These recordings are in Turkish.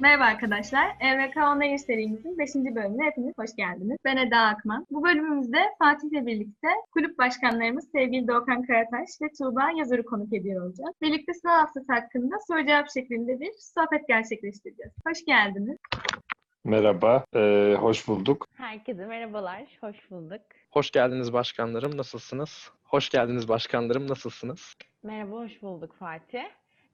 Merhaba arkadaşlar. EVK On Air serimizin 5. bölümüne hepiniz hoş geldiniz. Ben Eda Akman. Bu bölümümüzde Fatih'le birlikte kulüp başkanlarımız sevgili Doğukan Karataş ve Tuğba Yazır'ı konuk ediyor olacağız. Birlikte sınav haftası hakkında soru cevap şeklinde bir sohbet gerçekleştireceğiz. Hoş geldiniz. Merhaba, ee, hoş bulduk. Herkese merhabalar, hoş bulduk. Hoş geldiniz başkanlarım, nasılsınız? Hoş geldiniz başkanlarım, nasılsınız? Merhaba, hoş bulduk Fatih.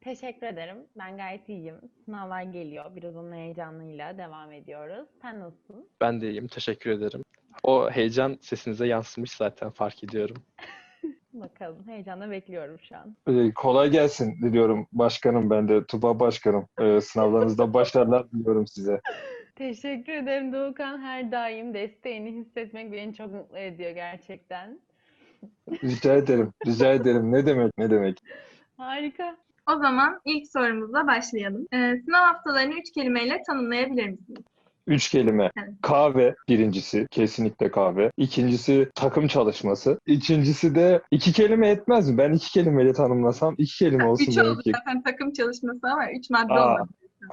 Teşekkür ederim. Ben gayet iyiyim. Sınavlar geliyor. Biraz onun heyecanıyla devam ediyoruz. Sen nasılsın? Ben de iyiyim, teşekkür ederim. O heyecan sesinize yansımış zaten fark ediyorum. Bakalım. Heyecanla bekliyorum şu an. Ee, kolay gelsin diliyorum başkanım ben de Tuba başkanım. Ee, sınavlarınızda başarılar diliyorum size. Teşekkür ederim Doğukan. Her daim desteğini hissetmek beni çok mutlu ediyor gerçekten. Rica ederim, rica ederim. Ne demek, ne demek. Harika. O zaman ilk sorumuzla başlayalım. Ee, sınav haftalarını üç kelimeyle tanımlayabilir misiniz? Üç kelime. Evet. Kahve birincisi, kesinlikle kahve. İkincisi takım çalışması. İkincisi de iki kelime etmez mi? Ben iki kelimeyle tanımlasam iki kelime olsun Üç oldu belki. zaten takım çalışması ama üç madde Aa. olmadı.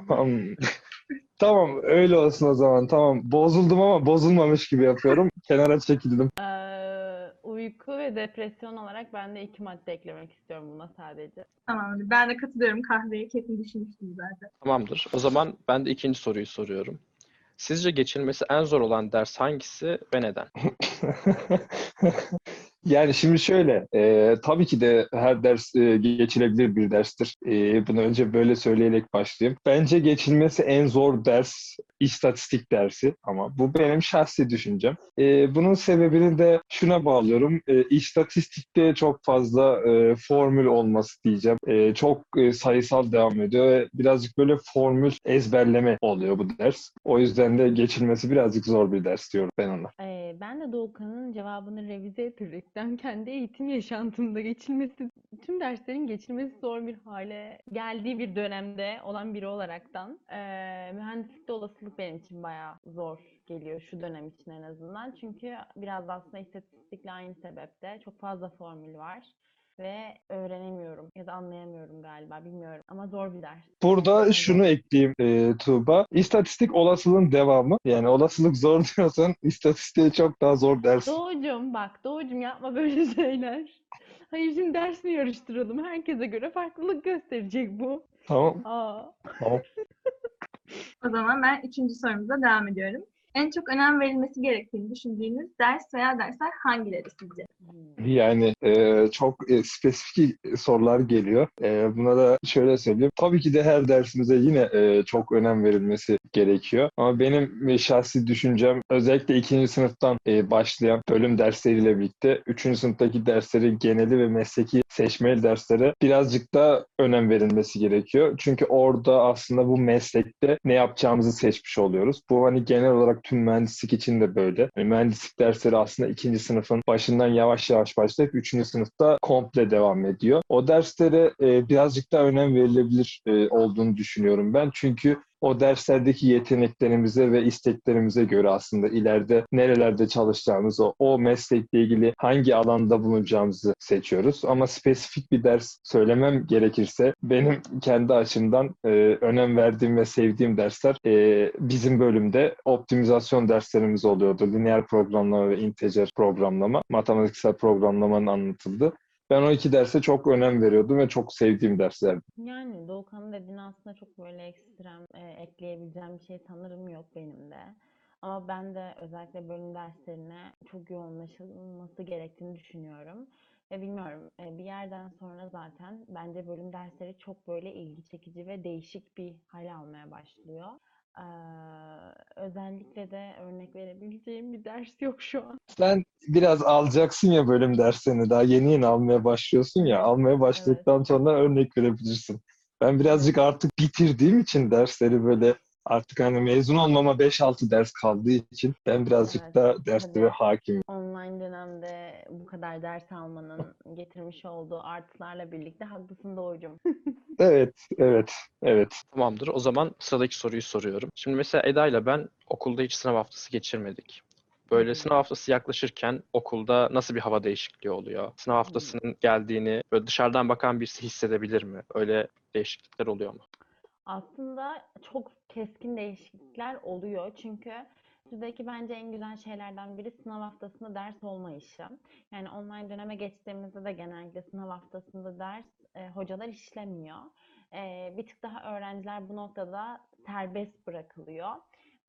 Tamam. Tamam, öyle olsun o zaman. Tamam. Bozuldum ama bozulmamış gibi yapıyorum. Kenara çekildim. Ee, uyku ve depresyon olarak ben de iki madde eklemek istiyorum buna sadece. Tamam, ben de katılıyorum kahveyi kesin düşünmüştüm zaten. Tamamdır. O zaman ben de ikinci soruyu soruyorum. Sizce geçilmesi en zor olan ders hangisi ve neden? Yani şimdi şöyle, e, tabii ki de her ders e, geçilebilir bir derstir. E, bunu önce böyle söyleyerek başlayayım. Bence geçilmesi en zor ders istatistik dersi ama bu benim şahsi düşüncem. E, bunun sebebini de şuna bağlıyorum. E, istatistikte çok fazla e, formül olması diyeceğim. E, çok e, sayısal devam ediyor ve birazcık böyle formül ezberleme oluyor bu ders. O yüzden de geçilmesi birazcık zor bir ders diyorum ben ona. Ben de Doğukan'ın cevabını revize ederekten kendi eğitim yaşantımda geçilmesi, tüm derslerin geçilmesi zor bir hale geldiği bir dönemde olan biri olaraktan eee mühendislikte olasılık benim için bayağı zor geliyor şu dönem için en azından. Çünkü biraz da aslında istatistikle aynı sebepte çok fazla formül var ve öğrenemiyorum ya da anlayamıyorum galiba bilmiyorum ama zor bir ders. Burada Aynen. şunu ekleyeyim e, Tuğba. İstatistik olasılığın devamı. Yani olasılık zor diyorsan istatistiğe çok daha zor ders. Doğucum bak Doğucum yapma böyle şeyler. Hayır şimdi ders mi yarıştıralım? Herkese göre farklılık gösterecek bu. Tamam. Aa. Tamam. O zaman ben ikinci sorumuza devam ediyorum. En çok önem verilmesi gerektiğini düşündüğünüz ders veya dersler hangileri sizce? Hmm. Yani e, çok e, spesifik sorular geliyor. E, buna da şöyle söyleyeyim. Tabii ki de her dersimize yine e, çok önem verilmesi gerekiyor. Ama benim e, şahsi düşüncem özellikle ikinci sınıftan e, başlayan bölüm dersleriyle birlikte üçüncü sınıftaki dersleri geneli ve mesleki seçmeli derslere birazcık da önem verilmesi gerekiyor. Çünkü orada aslında bu meslekte ne yapacağımızı seçmiş oluyoruz. Bu hani genel olarak tüm mühendislik için de böyle. Yani mühendislik dersleri aslında ikinci sınıfın başından yavaş yavaş başlayıp üçüncü sınıfta komple devam ediyor. O derslere e, birazcık daha önem verilebilir e, olduğunu düşünüyorum ben. Çünkü o derslerdeki yeteneklerimize ve isteklerimize göre aslında ileride nerelerde çalışacağımızı, o meslekle ilgili hangi alanda bulunacağımızı seçiyoruz. Ama spesifik bir ders söylemem gerekirse benim kendi açımdan e, önem verdiğim ve sevdiğim dersler e, bizim bölümde optimizasyon derslerimiz oluyordu. Lineer programlama ve integer programlama, matematiksel programlamanın anlatıldığı. Ben o iki derse çok önem veriyordum ve çok sevdiğim derslerdi. Yani Doğukan'ın dediğine aslında çok böyle ekstrem e, ekleyebileceğim bir şey sanırım yok benim de. Ama ben de özellikle bölüm derslerine çok yoğunlaşılması gerektiğini düşünüyorum. Ve bilmiyorum e, bir yerden sonra zaten bence bölüm dersleri çok böyle ilgi çekici ve değişik bir hal almaya başlıyor. Ee, özellikle de örnek verebileceğim bir ders yok şu an. Sen biraz alacaksın ya bölüm derslerini. Daha yeni yeni almaya başlıyorsun ya. Almaya başladıktan sonra örnek verebilirsin. Ben birazcık artık bitirdiğim için dersleri böyle artık hani mezun olmama 5-6 ders kaldığı için ben birazcık Evet, da derslere hakimim. Online dönemde bu kadar ders almanın getirmiş olduğu artılarla birlikte haklısın Doğucum. Evet, evet, evet. Tamamdır. O zaman sıradaki soruyu soruyorum. Şimdi mesela Eda ile ben okulda hiç sınav haftası geçirmedik. Böyle sınav haftası yaklaşırken okulda nasıl bir hava değişikliği oluyor? Sınav haftasının geldiğini böyle dışarıdan bakan birisi hissedebilir mi? Öyle değişiklikler oluyor mu? Aslında çok keskin değişiklikler oluyor. Çünkü Türkiye'deki bence en güzel şeylerden biri sınav haftasında ders olmayışı. Yani online döneme geçtiğimizde de genellikle sınav haftasında ders e, hocalar işlemiyor. E, bir tık daha öğrenciler bu noktada serbest bırakılıyor.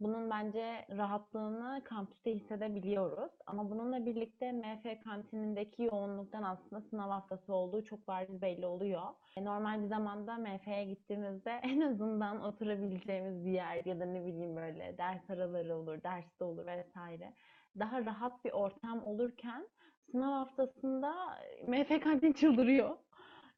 Bunun bence rahatlığını kampüste hissedebiliyoruz. Ama bununla birlikte MF kantinindeki yoğunluktan aslında sınav haftası olduğu çok bariz belli oluyor. E, Normal bir zamanda MF'ye gittiğimizde en azından oturabileceğimiz bir yer ya da ne bileyim böyle ders araları olur, derste olur vesaire. Daha rahat bir ortam olurken sınav haftasında MF kantin çıldırıyor.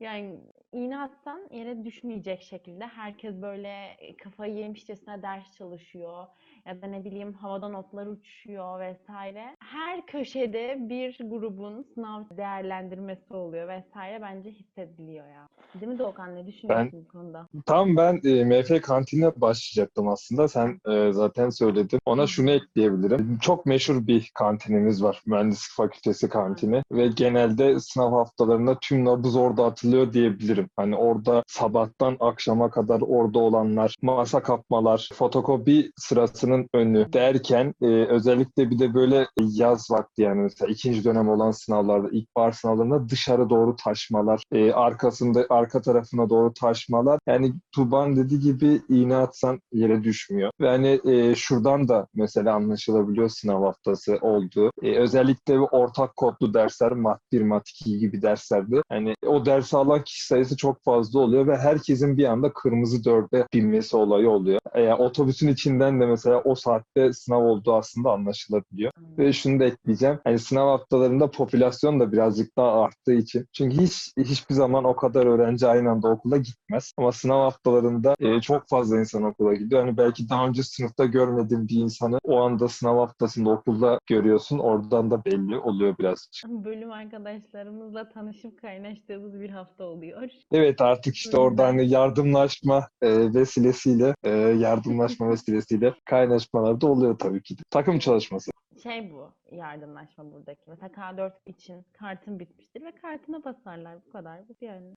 Yani iğne atsan yere düşmeyecek şekilde. Herkes böyle kafayı yemişçesine ders çalışıyor ya da ne bileyim havada notlar uçuşuyor vesaire. Her köşede bir grubun sınav değerlendirmesi oluyor vesaire bence hissediliyor ya. Değil mi Doğukan ne düşünüyorsun bu konuda? Tam ben e, MF kantinine başlayacaktım aslında. Sen e, zaten söyledin. Ona şunu ekleyebilirim. Çok meşhur bir kantinimiz var. Mühendislik Fakültesi kantini. Ve genelde sınav haftalarında tüm nabız orada atılıyor diyebilirim. Hani orada sabahtan akşama kadar orada olanlar, masa kapmalar, fotokopi sırasının önü derken e, özellikle bir de böyle yaz vakti yani mesela ikinci dönem olan sınavlarda, ilkbahar sınavlarında dışarı doğru taşmalar, e, arkasında arka tarafına doğru taşmalar. Yani Tuban dediği gibi iğne atsan yere düşmüyor. Ve hani e, şuradan da mesela anlaşılabiliyor sınav haftası olduğu. E, özellikle ortak kodlu dersler, mat 1, mat 2 gibi derslerde hani o dersi alan kişi sayısı çok fazla oluyor ve herkesin bir anda kırmızı dörde binmesi olayı oluyor. E, otobüsün içinden de mesela o saatte sınav olduğu aslında anlaşılabiliyor. Ve şunu da ekleyeceğim. Hani sınav haftalarında popülasyon da birazcık daha arttığı için. Çünkü hiç hiçbir zaman o kadar öğrenci aynı anda okula gitmez. Ama sınav haftalarında e, çok fazla insan okula gidiyor. Hani belki daha önce sınıfta görmediğin bir insanı o anda sınav haftasında okulda görüyorsun. Oradan da belli oluyor birazcık. Bölüm arkadaşlarımızla tanışıp kaynaştığımız bir hafta oluyor. Evet artık işte orada hani yardımlaşma e, vesilesiyle e, yardımlaşma vesilesiyle kaynaşmalar da oluyor tabii ki. Takım çalışması. Şey bu yardımlaşma buradaki. Mesela K4 için kartın bitmiştir ve kartına basarlar. Bu kadar. Bu yani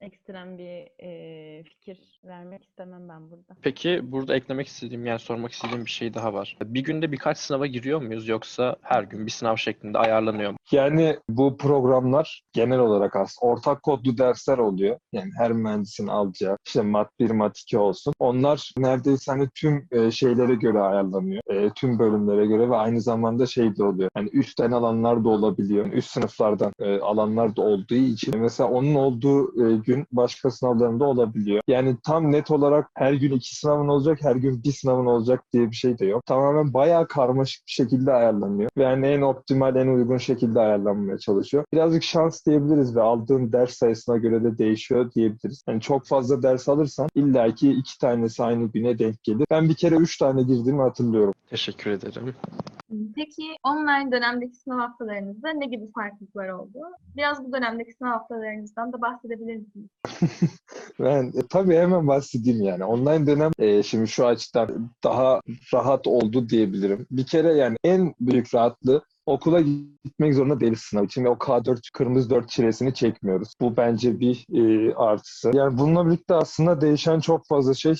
ekstrem bir e, fikir vermek istemem ben burada. Peki burada eklemek istediğim yani sormak istediğim bir şey daha var. Bir günde birkaç sınava giriyor muyuz yoksa her gün bir sınav şeklinde ayarlanıyor mu? Yani bu programlar genel olarak aslında ortak kodlu dersler oluyor. Yani her mühendisin alacağı işte mat 1, mat 2 olsun. Onlar neredeyse hani tüm e, şeylere göre ayarlanıyor. E, tüm bölümlere göre ve aynı zamanda şey de oluyor. Hani üstten alanlar da olabiliyor. Yani üst sınıflardan e, alanlar da olduğu için mesela onun olduğu e, gün başka sınavlarında olabiliyor. Yani tam net olarak her gün iki sınavın olacak, her gün bir sınavın olacak diye bir şey de yok. Tamamen bayağı karmaşık bir şekilde ayarlanıyor. Ve yani en optimal, en uygun şekilde ayarlanmaya çalışıyor. Birazcık şans diyebiliriz ve aldığın ders sayısına göre de değişiyor diyebiliriz. Yani çok fazla ders alırsan illaki iki tanesi aynı güne denk gelir. Ben bir kere üç tane girdiğimi hatırlıyorum. Teşekkür ederim. Peki online dönemdeki sınav haftalarınızda ne gibi farklılıklar oldu? Biraz bu dönemdeki sınav haftalarınızdan da bahsedebilir misiniz? Ben e, tabii hemen bahsedeyim yani. Online dönem e, şimdi şu açıdan daha rahat oldu diyebilirim. Bir kere yani en büyük rahatlığı okula gitmek zorunda değiliz sınav için ve o K4 kırmızı 4 çilesini çekmiyoruz. Bu bence bir e, artısı. Yani bununla birlikte aslında değişen çok fazla şey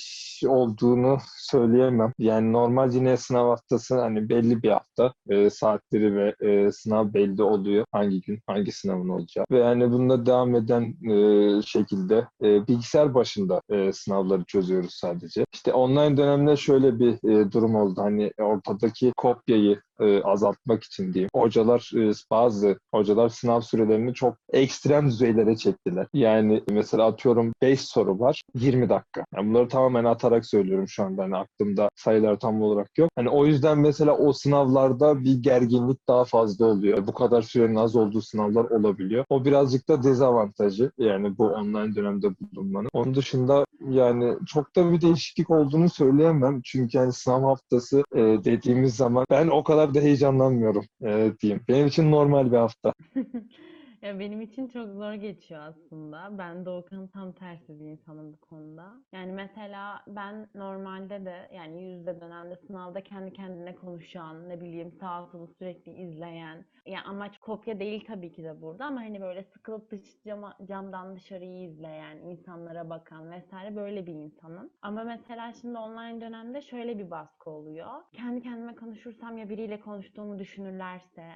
olduğunu söyleyemem. Yani normal yine sınav haftası hani belli bir hafta e, saatleri ve e, sınav belli oluyor. Hangi gün hangi sınavın olacağı. Ve yani bunda devam eden e, şekilde e, bilgisayar başında e, sınavları çözüyoruz sadece. İşte online dönemde şöyle bir e, durum oldu. Hani ortadaki kopyayı e, azaltmak için diyeyim. Hocalar e, bazı hocalar sınav sürelerini çok ekstrem düzeylere çektiler. Yani mesela atıyorum 5 soru var 20 dakika. Yani bunları tamamen atarak söylüyorum şu anda. Hani aklımda sayılar tam olarak yok. Hani o yüzden mesela o sınavlarda bir gerginlik daha fazla oluyor. Bu kadar sürenin az olduğu sınavlar olabiliyor. O birazcık da dezavantajı. Yani bu online dönemde bulunmanın. Onun dışında yani çok da bir değişiklik olduğunu söyleyemem. Çünkü yani sınav haftası e, dediğimiz zaman ben o kadar da heyecanlanmıyorum e, diyeyim. Benim için normal bir hafta. Ya benim için çok zor geçiyor aslında. Ben Doğukan'ın tam tersi bir insanım bu konuda. Yani mesela ben normalde de yani yüzde dönemde sınavda kendi kendine konuşan, ne bileyim sağa sola sürekli izleyen. Ya amaç kopya değil tabii ki de burada ama hani böyle sıkılıp dış cama, camdan dışarıyı izleyen, insanlara bakan vesaire böyle bir insanım. Ama mesela şimdi online dönemde şöyle bir baskı oluyor. Kendi kendime konuşursam ya biriyle konuştuğumu düşünürlerse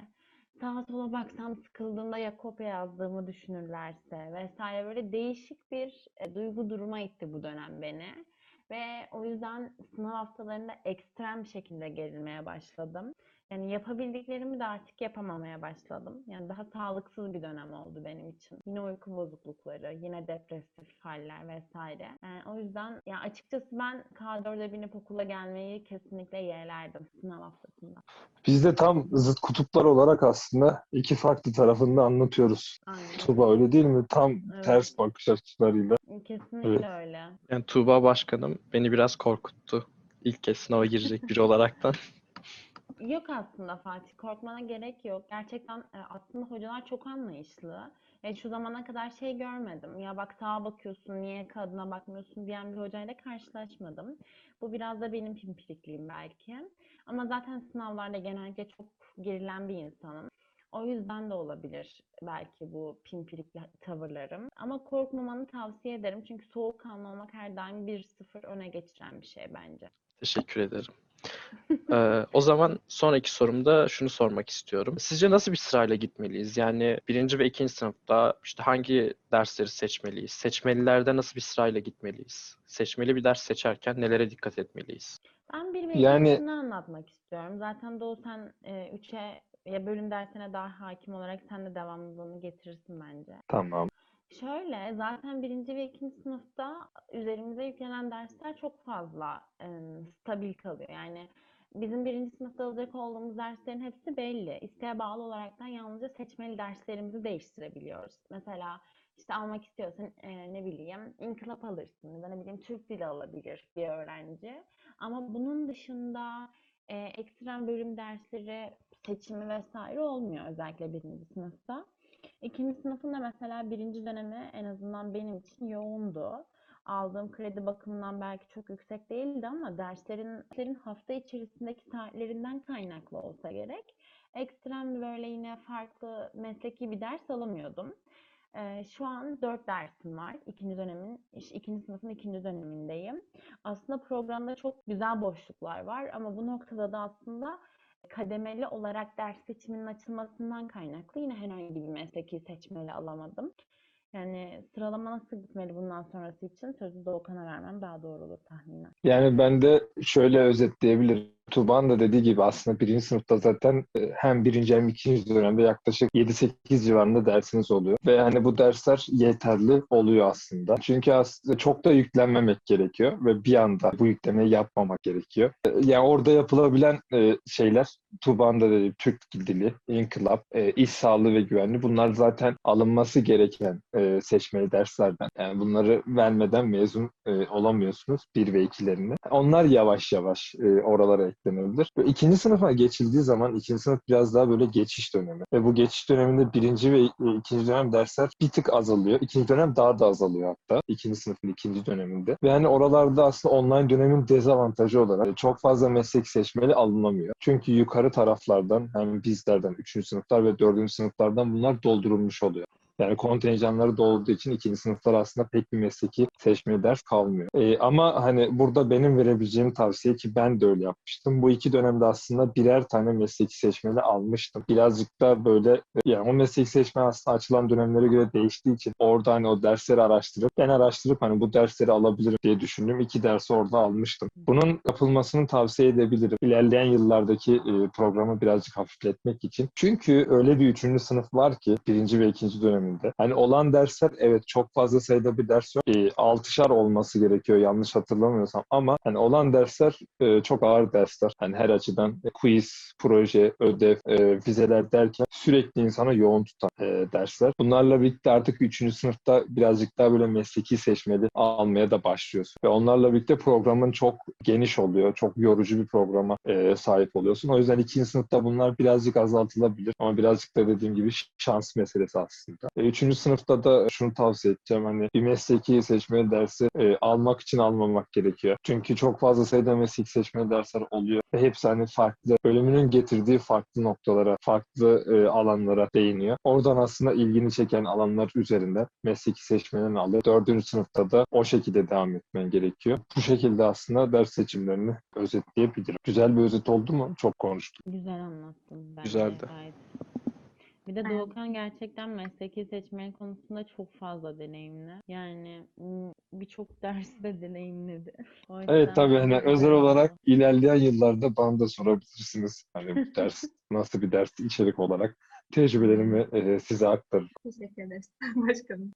sağa sola baksam sıkıldığımda ya kopya yazdığımı düşünürlerse vesaire böyle değişik bir e, duygu duruma itti bu dönem beni. Ve o yüzden sınav haftalarında ekstrem şekilde gerilmeye başladım. Yani yapabildiklerimi de artık yapamamaya başladım. Yani daha sağlıksız bir dönem oldu benim için. Yine uyku bozuklukları, yine depresif haller vesaire. Yani o yüzden ya açıkçası ben K4'e binip okula gelmeyi kesinlikle yeğlerdim sınav haftasında. Biz de tam zıt kutuplar olarak aslında iki farklı tarafını da anlatıyoruz. Aynen. Tuba öyle değil mi? Tam Evet. ters bakış açılarıyla. Kesinlikle Evet. öyle. Yani Tuğba Başkanım beni biraz korkuttu. İlk kez sınava girecek biri olaraktan. Yok aslında Fatih, korkmana gerek yok. Gerçekten e, aslında hocalar çok anlayışlı. E, şu zamana kadar şey görmedim. Ya bak sağa bakıyorsun, niye kadına bakmıyorsun diyen bir hocayla karşılaşmadım. Bu biraz da benim pimpirikliğim belki. Ama zaten sınavlarda genellikle çok gerilen bir insanım. O yüzden de olabilir belki bu pimpirikli tavırlarım. Ama korkmamanı tavsiye ederim. Çünkü soğukkanlı olmak her daim 1-0 öne geçiren bir şey bence. Teşekkür ederim. Ee, o zaman sonraki sorumda şunu sormak istiyorum. Sizce nasıl bir sırayla gitmeliyiz? Yani birinci ve ikinci sınıfta işte hangi dersleri seçmeliyiz? Seçmelilerde nasıl bir sırayla gitmeliyiz? Seçmeli bir ders seçerken nelere dikkat etmeliyiz? Ben bir ve Yani- anlatmak istiyorum. Zaten Doğu sen 3'e ya bölüm dersine daha hakim olarak sen de devamlılığını getirirsin bence. Tamam. Şöyle zaten birinci ve ikinci sınıfta üzerimize yüklenen dersler çok fazla e, stabil kalıyor. Yani bizim birinci sınıfta alacak olduğumuz derslerin hepsi belli. İsteğe bağlı olaraktan yalnızca seçmeli derslerimizi değiştirebiliyoruz. Mesela işte almak istiyorsan e, ne bileyim inkılap alırsın ya da ne bileyim Türk dili alabilir bir öğrenci. Ama bunun dışında e, ekstrem bölüm dersleri seçimi vesaire olmuyor özellikle birinci sınıfta. İkinci sınıfın da mesela birinci dönemi en azından benim için yoğundu. Aldığım kredi bakımından belki çok yüksek değildi ama derslerin, derslerin hafta içerisindeki saatlerinden kaynaklı olsa gerek. Ekstrem böyle yine farklı mesleki bir ders alamıyordum. Ee, şu an dört dersim var. İkinci dönemin, ikinci sınıfın ikinci dönemindeyim. Aslında programda çok güzel boşluklar var ama bu noktada da aslında kademeli olarak ders seçiminin açılmasından kaynaklı yine herhangi bir mesleki seçmeli alamadım. Yani sıralama nasıl gitmeli bundan sonrası için sözü Doğukan'a vermem daha doğru olur tahminen. Yani ben de şöyle özetleyebilirim. Tuğba'nın da dediği gibi aslında birinci sınıfta zaten e, hem birinci hem ikinci dönemde yaklaşık 7-8 civarında dersiniz oluyor. Ve hani bu dersler yeterli oluyor aslında. Çünkü aslında çok da yüklenmemek gerekiyor ve bir anda bu yüklemeyi yapmamak gerekiyor. E, Yani orada yapılabilen e, şeyler Tuğba'nın da dediği Türk dili, inkılap, iş sağlığı ve güvenliği bunlar zaten alınması gereken seçmeli derslerden. Yani bunları vermeden mezun olamıyorsunuz bir ve ikilerini. Onlar yavaş yavaş oralara eklenebilir. Ve ikinci sınıfa geçildiği zaman ikinci sınıf biraz daha böyle geçiş dönemi. Ve bu geçiş döneminde birinci ve e, ikinci dönem dersler bir tık azalıyor. İkinci dönem daha da azalıyor hatta. ikinci sınıfın ikinci döneminde. Ve hani oralarda aslında online dönemin dezavantajı olarak çok fazla meslek seçmeli alınamıyor. Çünkü yukarı taraflardan hem bizlerden, üçüncü sınıflar ve dördüncü sınıflardan bunlar doldurulmuş oluyor. Yani kontenjanları dolduğu için ikinci sınıflar aslında pek bir mesleki seçmeli ders kalmıyor. Ee, ama hani burada benim verebileceğim tavsiye ki ben de öyle yapmıştım. Bu iki dönemde aslında birer tane mesleki seçmeli almıştım. Birazcık da böyle yani o mesleki seçme aslında açılan dönemlere göre değiştiği için orada hani o dersleri araştırıp ben araştırıp hani bu dersleri alabilirim diye düşündüm. İki dersi orada almıştım. Bunun yapılmasını tavsiye edebilirim. İlerleyen yıllardaki e, programı birazcık hafifletmek için. Çünkü öyle bir üçüncü sınıf var ki birinci ve ikinci döneminde düzeninde. Hani olan dersler evet çok fazla sayıda bir ders yok. E, altışar olması gerekiyor yanlış hatırlamıyorsam ama hani olan dersler e, çok ağır dersler. Hani her açıdan e, quiz, proje, ödev, e, vizeler derken sürekli insana yoğun tutan e, dersler. Bunlarla birlikte artık 3. sınıfta birazcık daha böyle mesleki seçmeli almaya da başlıyorsun. Ve onlarla birlikte programın çok geniş oluyor. Çok yorucu bir programa e, sahip oluyorsun. O yüzden 2. sınıfta bunlar birazcık azaltılabilir. Ama birazcık da dediğim gibi şans meselesi aslında. E, üçüncü sınıfta da şunu tavsiye edeceğim. Hani bir mesleki seçmeli dersi e, almak için almamak gerekiyor. Çünkü çok fazla sayıda mesleki seçmeli dersler oluyor. Ve hepsi hani farklı, bölümünün getirdiği farklı noktalara, farklı e, alanlara değiniyor. Oradan aslında ilgini çeken alanlar üzerinde mesleki seçmelerini alıyor. Dördüncü sınıfta da o şekilde devam etmen gerekiyor. Bu şekilde aslında ders seçimlerini özetleyebilirim. Güzel bir özet oldu mu? Çok konuştum. Güzel anlattın bence Güzeldi. gayet. Bir de. Doğukan gerçekten mesleki seçme konusunda çok fazla deneyimli. Yani birçok dersi de deneyimledi. O Evet tabii hani özel olarak ilerleyen yıllarda bana da sorabilirsiniz. Hani bu ders nasıl bir ders içerik olarak tecrübelerimi e, size aktarırım. Teşekkür ederiz başkanım.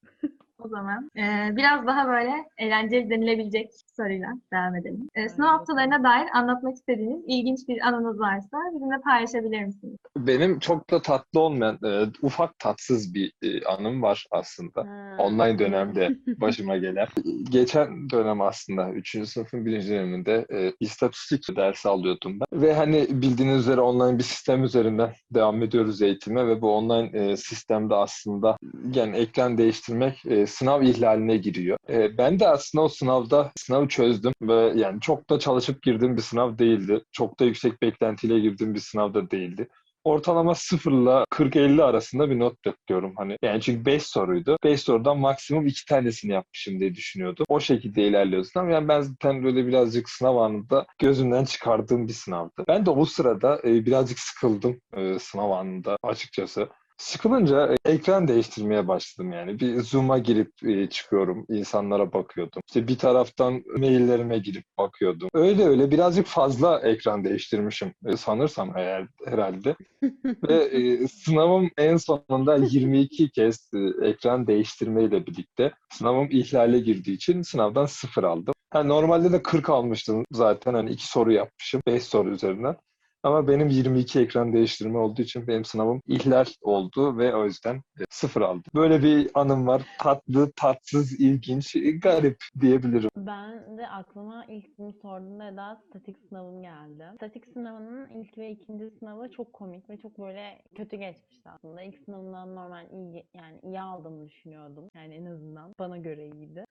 O zaman e, biraz daha böyle eğlenceli denilebilecek soruyla devam edelim. E, sınav haftalarına dair anlatmak istediğiniz ilginç bir anınız varsa bizimle paylaşabilir misiniz? Benim çok da tatlı olmayan, e, ufak tatsız bir e, anım var aslında. Ha. Online dönemde başıma gelen. Geçen dönem aslında 3. sınıfın 1. döneminde e, istatistik dersi alıyordum ben. Ve hani bildiğiniz üzere online bir sistem üzerinden devam ediyoruz eğitime ve bu online e, sistemde aslında yani ekran değiştirmek e, sınav ihlaline giriyor. E, ben de aslında o sınavda sınavı çözdüm ve yani çok da çalışıp girdiğim bir sınav değildi. Çok da yüksek beklentiyle girdiğim bir sınav da değildi ortalama 0 ile 40-50 arasında bir not bekliyorum. Hani yani çünkü 5 soruydu. 5 sorudan maksimum 2 tanesini yapmışım diye düşünüyordum. O şekilde ilerliyorsun ama yani ben zaten böyle birazcık sınav anında gözümden çıkardığım bir sınavdı. Ben de o sırada e, birazcık sıkıldım e, sınav anında açıkçası. Sıkılınca e, ekran değiştirmeye başladım yani. Bir Zoom'a girip e, çıkıyorum, insanlara bakıyordum. İşte bir taraftan maillerime girip bakıyordum. Öyle öyle birazcık fazla ekran değiştirmişim e, sanırsam eğer herhalde. Ve e, sınavım en sonunda 22 kez ekran değiştirmeyle birlikte sınavım ihlale girdiği için sınavdan sıfır aldım. Ha, normalde de 40 almıştım zaten hani iki soru yapmışım 5 soru üzerinden. Ama benim 22 ekran değiştirme olduğu için benim sınavım ihlal oldu ve o yüzden e, sıfır aldım. Böyle bir anım var. Tatlı, tatsız, ilginç, e, garip diyebilirim. Ben de aklıma ilk bunu sorduğunda Eda statik sınavım geldi. Statik sınavının ilk ve ikinci sınavı çok komik ve çok böyle kötü geçmişti aslında. İlk sınavından normal iyi yani iyi aldığımı düşünüyordum. Yani en azından bana göre iyiydi.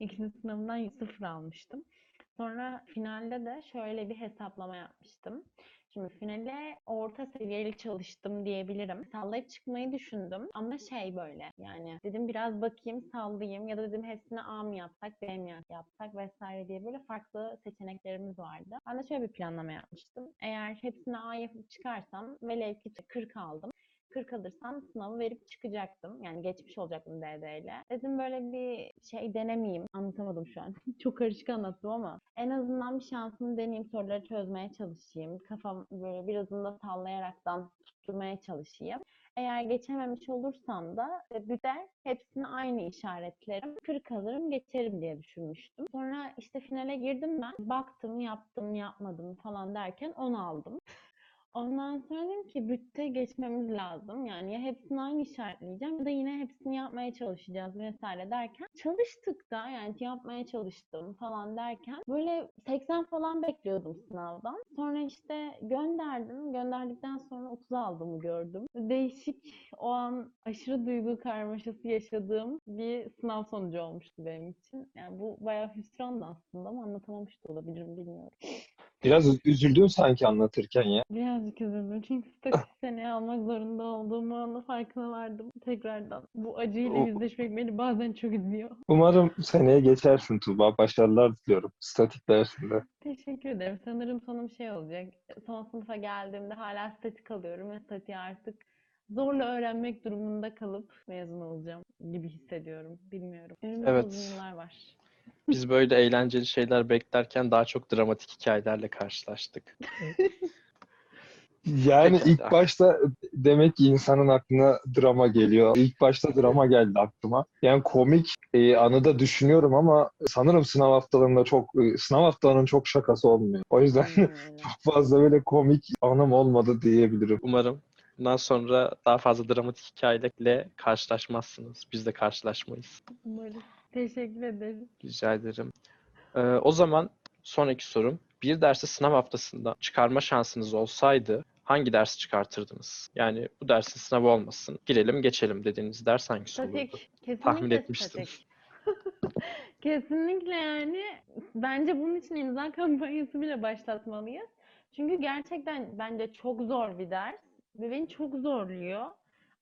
İkinci sınavından sıfır almıştım. Sonra finalde de şöyle bir hesaplama yapmıştım. Şimdi finale orta seviyeli çalıştım diyebilirim. Sallayıp çıkmayı düşündüm ama şey böyle yani dedim biraz bakayım sallayayım ya da dedim hepsini A mı yapsak B mi yapsak vesaire diye böyle farklı seçeneklerimiz vardı. Ben de şöyle bir planlama yapmıştım. Eğer hepsini A yapıp çıkarsam velev ki 40 aldım. 40 alırsam sınavı verip çıkacaktım. Yani geçmiş olacaktım DD ile. Dedim böyle bir şey denemeyeyim. Anlatamadım şu an. Çok karışık anlattım ama en azından bir şansımı deneyeyim. Soruları çözmeye çalışayım. Kafam böyle birazını da sallayaraktan tutturmaya çalışayım. Eğer geçememiş olursam da büter hepsini aynı işaretlerim. 40 alırım geçerim diye düşünmüştüm. Sonra işte finale girdim ben. Baktım yaptım yapmadım falan derken 10 aldım. Ondan sonra dedim ki bütte geçmemiz lazım. Yani ya hepsini aynı işaretleyeceğim ya da yine hepsini yapmaya çalışacağız vesaire derken çalıştık da yani yapmaya çalıştım falan derken böyle 80 falan bekliyordum sınavdan. Sonra işte gönderdim. Gönderdikten sonra 30 aldığımı gördüm. Değişik o an aşırı duygu karmaşası yaşadığım bir sınav sonucu olmuştu benim için. Yani bu bayağı hüsrandı aslında ama anlatamamış da olabilirim bilmiyorum. Biraz üzüldüm sanki anlatırken ya. Birazcık üzüldüm çünkü statik seneye almak zorunda olduğumu anda farkına vardım tekrardan. Bu acıyla O- yüzleşmek beni bazen çok üzüyor. Umarım seneye geçersin Tuğba. Başarılar diliyorum statik dersinde. Teşekkür ederim. Sanırım sonum şey olacak. Son sınıfa geldiğimde hala statik alıyorum ve statiği artık zorla öğrenmek durumunda kalıp mezun olacağım gibi hissediyorum. Bilmiyorum. Önümüzde Evet. uzun yıllar var. Biz böyle eğlenceli şeyler beklerken daha çok dramatik hikayelerle karşılaştık. Yani Pekala. ilk başta demek ki insanın aklına drama geliyor. İlk başta drama geldi aklıma. Yani komik e, anı da düşünüyorum ama sanırım sınav haftalarında çok e, sınav haftalarının çok şakası olmuyor. O yüzden öyle. çok fazla böyle komik anım olmadı diyebilirim. Umarım bundan sonra daha fazla dramatik hikayelerle karşılaşmazsınız. Biz de karşılaşmayız. Umarım. Teşekkür ederim. Rica ederim. Ee, o zaman sonraki sorum. Bir dersi sınav haftasında çıkarma şansınız olsaydı hangi dersi çıkartırdınız? Yani bu dersin sınavı olmasın. Girelim geçelim dediğiniz ders hangisi olurdu? Statik. Kesinlikle Tahmin etmiştim. statik. Kesinlikle yani bence bunun için imza kampanyası bile başlatmalıyız. Çünkü gerçekten bence çok zor bir ders ve beni çok zorluyor.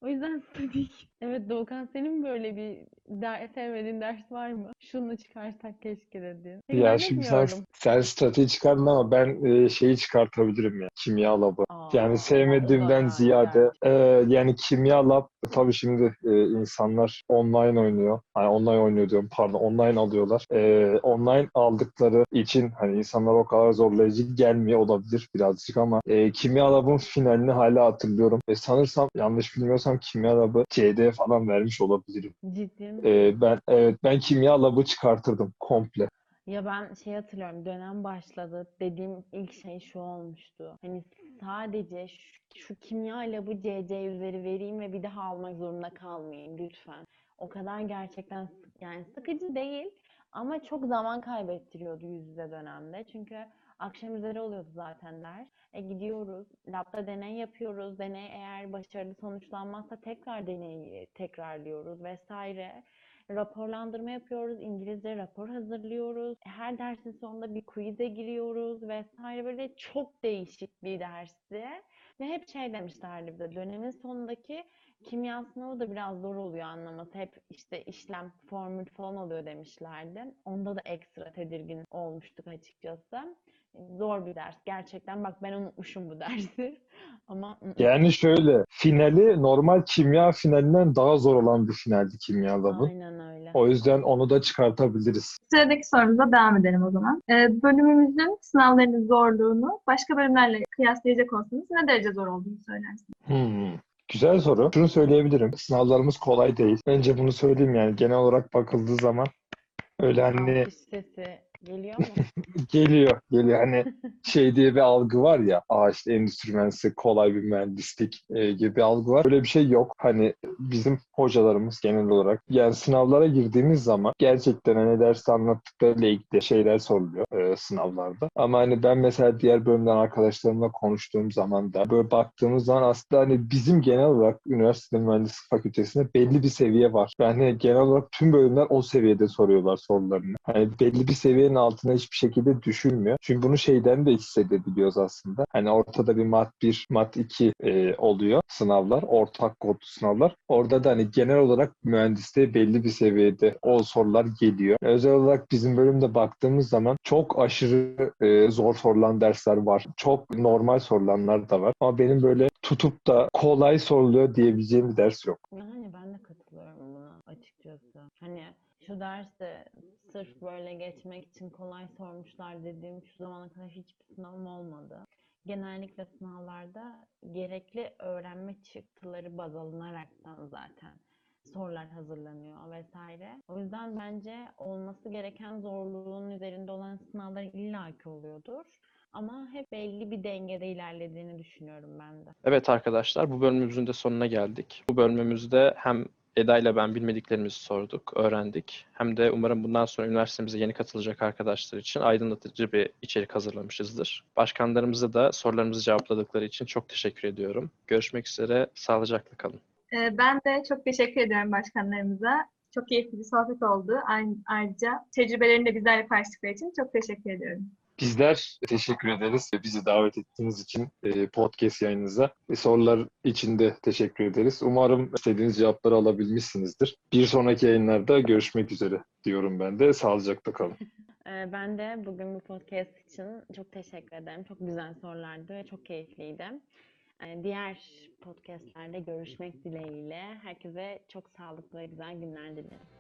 O yüzden statik. Evet Doğukan senin böyle bir der sevmediğin ders var mı? Şunu çıkarsak keşke dediğin. Peki Ya şimdi sen, sen strateji çıkardın ama ben e, şeyi çıkartabilirim ya. Kimya labı. Aa, Yani sevmediğimden da ziyade güzel. e, yani kimya lab tabii şimdi e, insanlar online oynuyor. Hani online oynuyor diyorum pardon online alıyorlar. E, online aldıkları için hani insanlar o kadar zorlayıcı gelmiyor olabilir birazcık ama e, kimya labın finalini hala hatırlıyorum. E, sanırsam yanlış bilmiyorsam kimya labı CD falan vermiş olabilirim. Ciddi misin? E, ben evet ben kimya labı çıkartırdım komple. Ya ben şey hatırlıyorum dönem başladı dediğim ilk şey şu olmuştu. Hani sadece şu, şu kimya labı CC üzeri vereyim ve bir daha almak zorunda kalmayayım lütfen. O kadar gerçekten yani sıkıcı değil ama çok zaman kaybettiriyordu yüz yüze dönemde. Çünkü akşam üzeri oluyordu zaten ders. E gidiyoruz, labda deney yapıyoruz. Deney eğer başarılı sonuçlanmazsa tekrar deneyi tekrarlıyoruz vesaire raporlandırma yapıyoruz, İngilizce rapor hazırlıyoruz. Her dersin sonunda bir quiz'e giriyoruz vesaire böyle çok değişik bir dersti. Ve hep şey demişlerdi bize dönemin sonundaki kimya sınavı da biraz zor oluyor anlaması. Hep işte işlem, formül falan oluyor demişlerdi. Onda da ekstra tedirgin olmuştuk açıkçası. Zor bir ders. Gerçekten bak ben unutmuşum bu dersi. Ama Yani şöyle, finali normal kimya finalinden daha zor olan bir finaldi kimya labın. aynen öyle. O yüzden onu da çıkartabiliriz. Sıradaki sorumuza devam edelim o zaman. Ee, bölümümüzün sınavlarının zorluğunu başka bölümlerle kıyaslayacak olsanız ne derece zor olduğunu söylersiniz? Hmm. Güzel soru. Şunu söyleyebilirim. Sınavlarımız kolay değil. Bence bunu söyleyeyim yani genel olarak bakıldığı zaman öyle hani Alkış sesi geliyor mu? geliyor. Geliyor hani şey diye bir algı var ya. Aa işte endüstri mühendisi kolay bir mühendislik e, gibi bir algı var. Öyle bir şey yok. Hani bizim hocalarımız genel olarak yani sınavlara girdiğimiz zaman gerçekten hani ders anlattıklarıyla ilgili şeyler soruluyor e, sınavlarda. Ama hani ben mesela diğer bölümden arkadaşlarımla konuştuğum zaman da böyle baktığımız zaman aslında hani bizim genel olarak üniversite mühendislik fakültesinde belli bir seviye var. Yani genel olarak tüm bölümler o seviyede soruyorlar sorularını. Hani belli bir seviyenin altına hiçbir şekilde düşülmüyor. Çünkü bunu şeyden de hissedebiliyoruz aslında. Hani ortada bir mat 1, mat 2 e, oluyor sınavlar. Ortak kodlu sınavlar. Orada da hani genel olarak mühendisliğe belli bir seviyede o sorular geliyor. Özel olarak bizim bölümde baktığımız zaman çok aşırı e, zor sorulan dersler var. Çok normal sorulanlar da var. Ama benim böyle tutup da kolay soruluyor diyebileceğim bir ders yok. Yani ben de katılıyorum buna açıkçası. Hani şu derste sırf böyle geçmek için kolay sormuşlar dediğim şu zamana kadar hiçbir sınavım olmadı. Genellikle sınavlarda gerekli öğrenme çıktıları baz alınaraktan zaten sorular hazırlanıyor vesaire. O yüzden bence olması gereken zorluğun üzerinde olan sınavlar illaki oluyordur. Ama hep belli bir dengede ilerlediğini düşünüyorum ben de. Evet arkadaşlar, bu bölümümüzün de sonuna geldik. Bu bölümümüzde hem Eda ile ben bilmediklerimizi sorduk, öğrendik. Hem de umarım bundan sonra üniversitemize yeni katılacak arkadaşlar için aydınlatıcı bir içerik hazırlamışızdır. Başkanlarımıza da sorularımızı cevapladıkları için çok teşekkür ediyorum. Görüşmek üzere, sağlıcakla kalın. Ee, ben de çok teşekkür ediyorum başkanlarımıza. Çok keyifli bir sohbet oldu. Ayrı- Ayrıca tecrübelerini de bizlerle paylaştıkları için çok teşekkür ediyorum. Bizler teşekkür ederiz. Bizi davet ettiğiniz için e, podcast yayınınıza. E, Sorular için de teşekkür ederiz. Umarım istediğiniz cevapları alabilmişsinizdir. Bir sonraki yayınlarda görüşmek üzere diyorum ben de. Sağlıcakla kalın. Ee, Ben de bugün bu podcast için çok teşekkür ederim. Çok güzel sorulardı ve çok keyifliydi. Ee, Diğer podcastlerde görüşmek dileğiyle herkese çok sağlıklı ve güzel günler dilerim.